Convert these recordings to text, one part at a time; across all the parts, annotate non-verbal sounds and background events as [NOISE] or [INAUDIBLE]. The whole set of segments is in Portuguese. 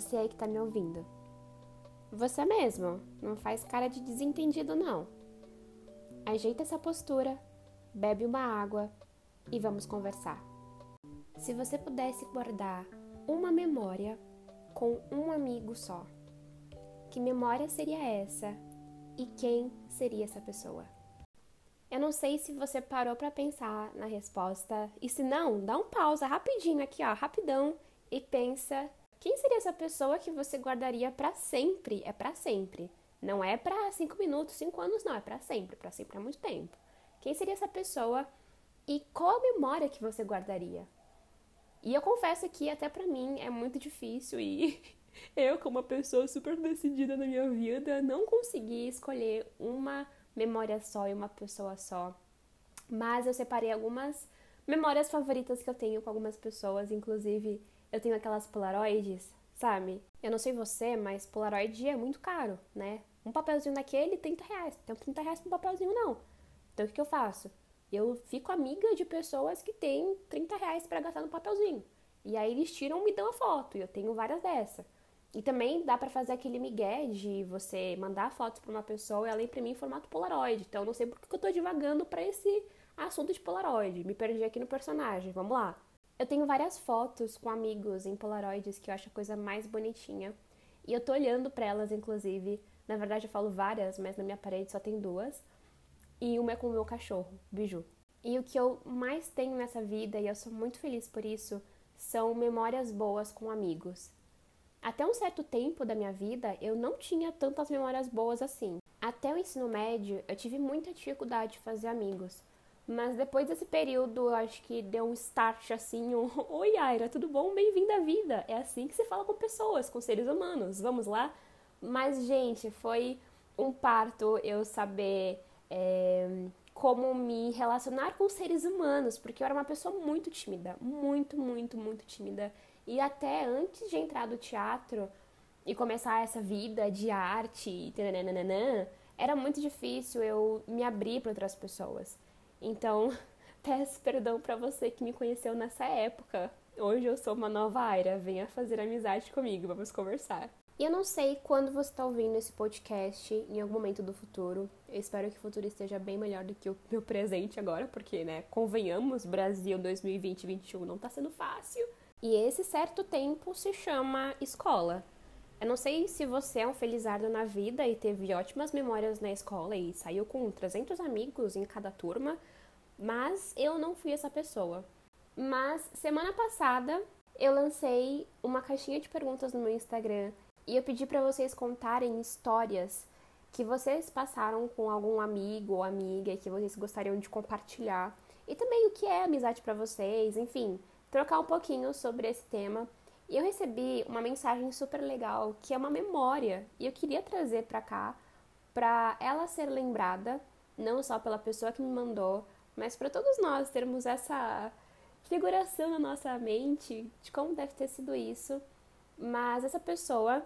você aí que tá me ouvindo. Você mesmo, não faz cara de desentendido não. Ajeita essa postura, bebe uma água e vamos conversar. Se você pudesse guardar uma memória com um amigo só, que memória seria essa e quem seria essa pessoa? Eu não sei se você parou para pensar na resposta e se não, dá um pausa rapidinho aqui, ó, rapidão e pensa quem seria essa pessoa que você guardaria para sempre? É para sempre. Não é para cinco minutos, cinco anos, não. É para sempre. Para sempre é muito tempo. Quem seria essa pessoa e qual a memória que você guardaria? E eu confesso que até para mim é muito difícil e [LAUGHS] eu, como uma pessoa super decidida na minha vida, não consegui escolher uma memória só e uma pessoa só. Mas eu separei algumas memórias favoritas que eu tenho com algumas pessoas, inclusive eu tenho aquelas Polaroids, sabe? Eu não sei você, mas Polaroid é muito caro, né? Um papelzinho daquele, 30 reais. Tem 30 reais pra um papelzinho, não. Então o que, que eu faço? Eu fico amiga de pessoas que têm 30 reais pra gastar no papelzinho. E aí eles tiram e me dão a foto. E eu tenho várias dessas. E também dá para fazer aquele migué de você mandar fotos para uma pessoa e ela imprimir em formato Polaroid. Então eu não sei porque eu tô divagando para esse assunto de Polaroid. Me perdi aqui no personagem. Vamos lá. Eu tenho várias fotos com amigos em Polaroids que eu acho a coisa mais bonitinha. E eu tô olhando para elas, inclusive. Na verdade, eu falo várias, mas na minha parede só tem duas. E uma é com o meu cachorro, Biju. E o que eu mais tenho nessa vida, e eu sou muito feliz por isso, são memórias boas com amigos. Até um certo tempo da minha vida, eu não tinha tantas memórias boas assim. Até o ensino médio, eu tive muita dificuldade de fazer amigos. Mas depois desse período, acho que deu um start assim, um [LAUGHS] Oi, Aira, tudo bom? Bem-vinda à vida. É assim que se fala com pessoas, com seres humanos. Vamos lá? Mas, gente, foi um parto eu saber é, como me relacionar com seres humanos, porque eu era uma pessoa muito tímida, muito, muito, muito tímida. E até antes de entrar do teatro e começar essa vida de arte, era muito difícil eu me abrir para outras pessoas. Então, [LAUGHS] peço perdão para você que me conheceu nessa época. Hoje eu sou uma nova Aira, venha fazer amizade comigo, vamos conversar. E eu não sei quando você está ouvindo esse podcast, em algum momento do futuro. Eu espero que o futuro esteja bem melhor do que o meu presente agora, porque, né, convenhamos, Brasil 2020-2021 não está sendo fácil. E esse certo tempo se chama escola. Eu não sei se você é um felizardo na vida e teve ótimas memórias na escola e saiu com 300 amigos em cada turma, mas eu não fui essa pessoa. Mas semana passada eu lancei uma caixinha de perguntas no meu Instagram e eu pedi para vocês contarem histórias que vocês passaram com algum amigo ou amiga que vocês gostariam de compartilhar e também o que é amizade para vocês, enfim, trocar um pouquinho sobre esse tema e eu recebi uma mensagem super legal, que é uma memória, e eu queria trazer para cá para ela ser lembrada, não só pela pessoa que me mandou, mas para todos nós termos essa figuração na nossa mente de como deve ter sido isso. Mas essa pessoa,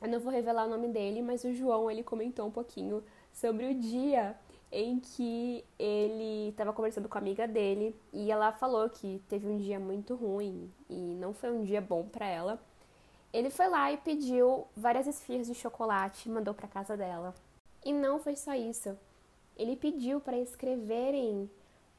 eu não vou revelar o nome dele, mas o João ele comentou um pouquinho sobre o dia em que ele estava conversando com a amiga dele e ela falou que teve um dia muito ruim e não foi um dia bom para ela. Ele foi lá e pediu várias esfirras de chocolate e mandou para casa dela. E não foi só isso. Ele pediu para escreverem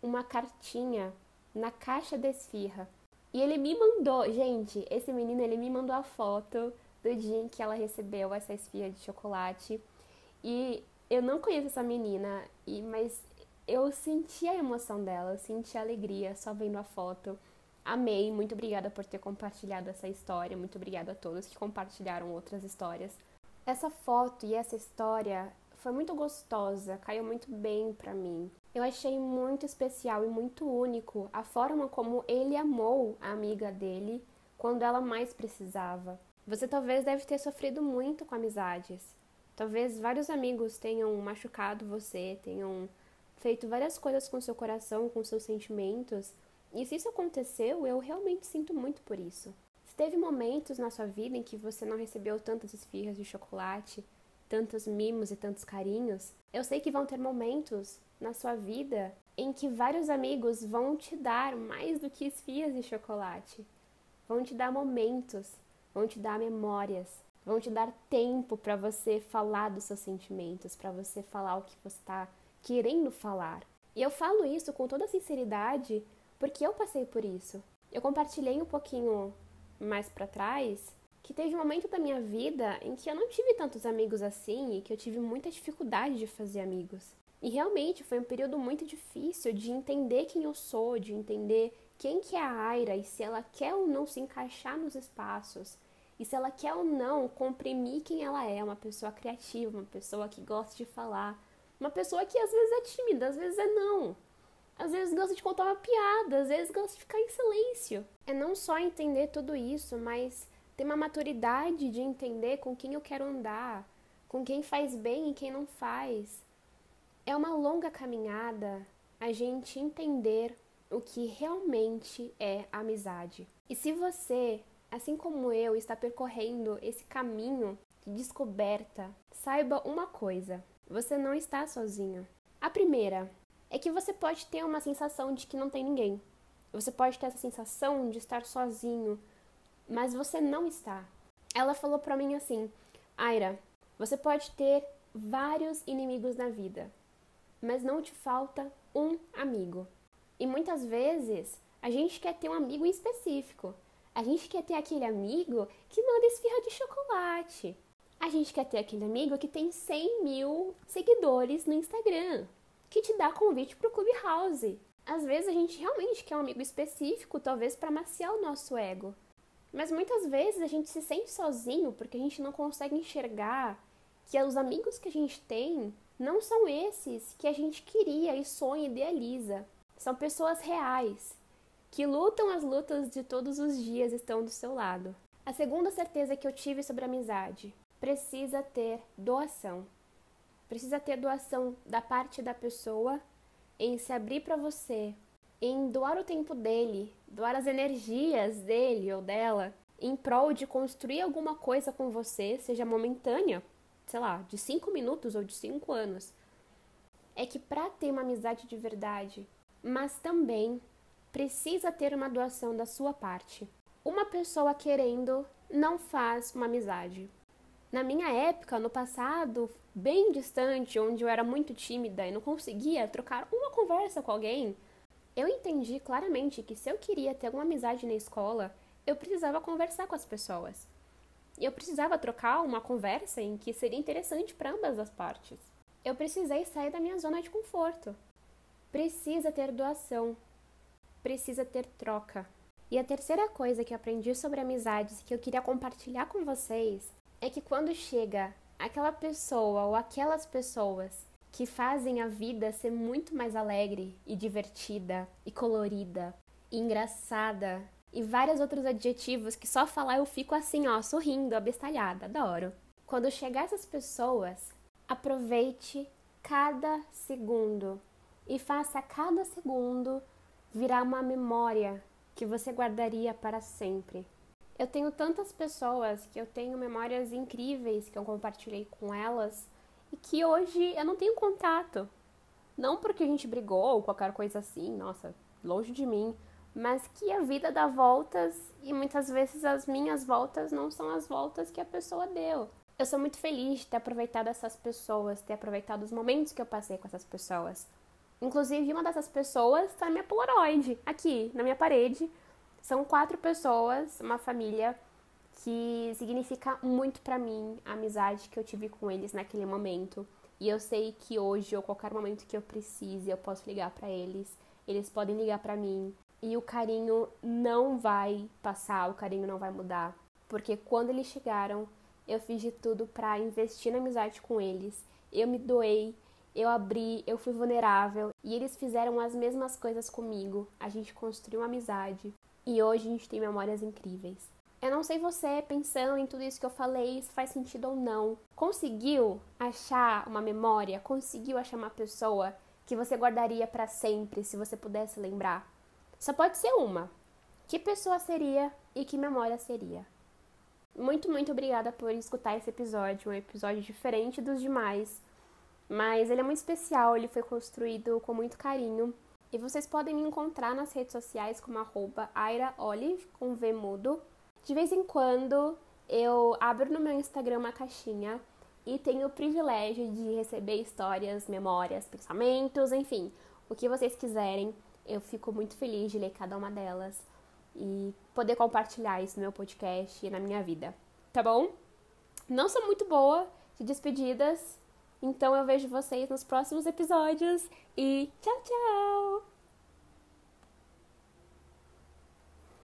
uma cartinha na caixa da esfirra. E ele me mandou, gente, esse menino ele me mandou a foto do dia em que ela recebeu essa esfirra de chocolate. E eu não conheço essa menina, e mas eu senti a emoção dela, senti a alegria só vendo a foto. Amei, muito obrigada por ter compartilhado essa história, muito obrigada a todos que compartilharam outras histórias. Essa foto e essa história foi muito gostosa, caiu muito bem para mim. Eu achei muito especial e muito único a forma como ele amou a amiga dele quando ela mais precisava. Você talvez deve ter sofrido muito com amizades. Talvez vários amigos tenham machucado você, tenham feito várias coisas com seu coração, com seus sentimentos. E se isso aconteceu, eu realmente sinto muito por isso. Se teve momentos na sua vida em que você não recebeu tantas esfirras de chocolate, tantos mimos e tantos carinhos, eu sei que vão ter momentos na sua vida em que vários amigos vão te dar mais do que esfirras de chocolate. Vão te dar momentos, vão te dar memórias, vão te dar tempo para você falar dos seus sentimentos, para você falar o que você está querendo falar. E eu falo isso com toda sinceridade porque eu passei por isso. Eu compartilhei um pouquinho mais para trás que teve um momento da minha vida em que eu não tive tantos amigos assim e que eu tive muita dificuldade de fazer amigos. E realmente foi um período muito difícil de entender quem eu sou, de entender quem que é a Aira e se ela quer ou não se encaixar nos espaços. E se ela quer ou não comprimir quem ela é, uma pessoa criativa, uma pessoa que gosta de falar, uma pessoa que às vezes é tímida, às vezes é não. Às vezes gosta de contar uma piada, às vezes gosta de ficar em silêncio. É não só entender tudo isso, mas ter uma maturidade de entender com quem eu quero andar, com quem faz bem e quem não faz. É uma longa caminhada a gente entender o que realmente é amizade. E se você, assim como eu, está percorrendo esse caminho de descoberta, saiba uma coisa: você não está sozinho. A primeira é que você pode ter uma sensação de que não tem ninguém. Você pode ter essa sensação de estar sozinho, mas você não está. Ela falou para mim assim: Aira, você pode ter vários inimigos na vida, mas não te falta um amigo. E muitas vezes a gente quer ter um amigo específico. A gente quer ter aquele amigo que manda esfirra de chocolate. A gente quer ter aquele amigo que tem 100 mil seguidores no Instagram, que te dá convite para o Clubhouse. Às vezes a gente realmente quer um amigo específico, talvez para maciar o nosso ego. Mas muitas vezes a gente se sente sozinho porque a gente não consegue enxergar que os amigos que a gente tem não são esses que a gente queria e sonha e idealiza. São pessoas reais, que lutam as lutas de todos os dias estão do seu lado. A segunda certeza que eu tive sobre a amizade precisa ter doação. Precisa ter doação da parte da pessoa em se abrir para você, em doar o tempo dele, doar as energias dele ou dela em prol de construir alguma coisa com você, seja momentânea, sei lá, de cinco minutos ou de cinco anos. É que para ter uma amizade de verdade, mas também precisa ter uma doação da sua parte. Uma pessoa querendo não faz uma amizade. Na minha época, no passado, bem distante, onde eu era muito tímida e não conseguia trocar uma conversa com alguém, eu entendi claramente que se eu queria ter alguma amizade na escola, eu precisava conversar com as pessoas. Eu precisava trocar uma conversa em que seria interessante para ambas as partes. Eu precisei sair da minha zona de conforto. Precisa ter doação. Precisa ter troca. E a terceira coisa que eu aprendi sobre amizades que eu queria compartilhar com vocês é que quando chega aquela pessoa ou aquelas pessoas que fazem a vida ser muito mais alegre e divertida e colorida e engraçada e vários outros adjetivos que só falar eu fico assim, ó, sorrindo, abestalhada, adoro. Quando chegar essas pessoas, aproveite cada segundo e faça cada segundo virar uma memória que você guardaria para sempre. Eu tenho tantas pessoas que eu tenho memórias incríveis que eu compartilhei com elas e que hoje eu não tenho contato. Não porque a gente brigou ou qualquer coisa assim, nossa, longe de mim, mas que a vida dá voltas e muitas vezes as minhas voltas não são as voltas que a pessoa deu. Eu sou muito feliz de ter aproveitado essas pessoas, ter aproveitado os momentos que eu passei com essas pessoas. Inclusive, uma dessas pessoas está na minha Polaroid, aqui, na minha parede, são quatro pessoas, uma família que significa muito para mim a amizade que eu tive com eles naquele momento. E eu sei que hoje ou qualquer momento que eu precise, eu posso ligar para eles, eles podem ligar para mim e o carinho não vai passar, o carinho não vai mudar, porque quando eles chegaram, eu fiz de tudo para investir na amizade com eles. Eu me doei, eu abri, eu fui vulnerável e eles fizeram as mesmas coisas comigo. A gente construiu uma amizade. E hoje a gente tem memórias incríveis. Eu não sei você, pensando em tudo isso que eu falei, se faz sentido ou não. Conseguiu achar uma memória? Conseguiu achar uma pessoa que você guardaria para sempre se você pudesse lembrar? Só pode ser uma. Que pessoa seria e que memória seria? Muito, muito obrigada por escutar esse episódio, um episódio diferente dos demais, mas ele é muito especial, ele foi construído com muito carinho e vocês podem me encontrar nas redes sociais como arroba AiraOlive, com V mudo. De vez em quando eu abro no meu Instagram uma caixinha e tenho o privilégio de receber histórias, memórias, pensamentos, enfim, o que vocês quiserem. Eu fico muito feliz de ler cada uma delas e poder compartilhar isso no meu podcast e na minha vida, tá bom? Não sou muito boa de despedidas, então eu vejo vocês nos próximos episódios e tchau, tchau!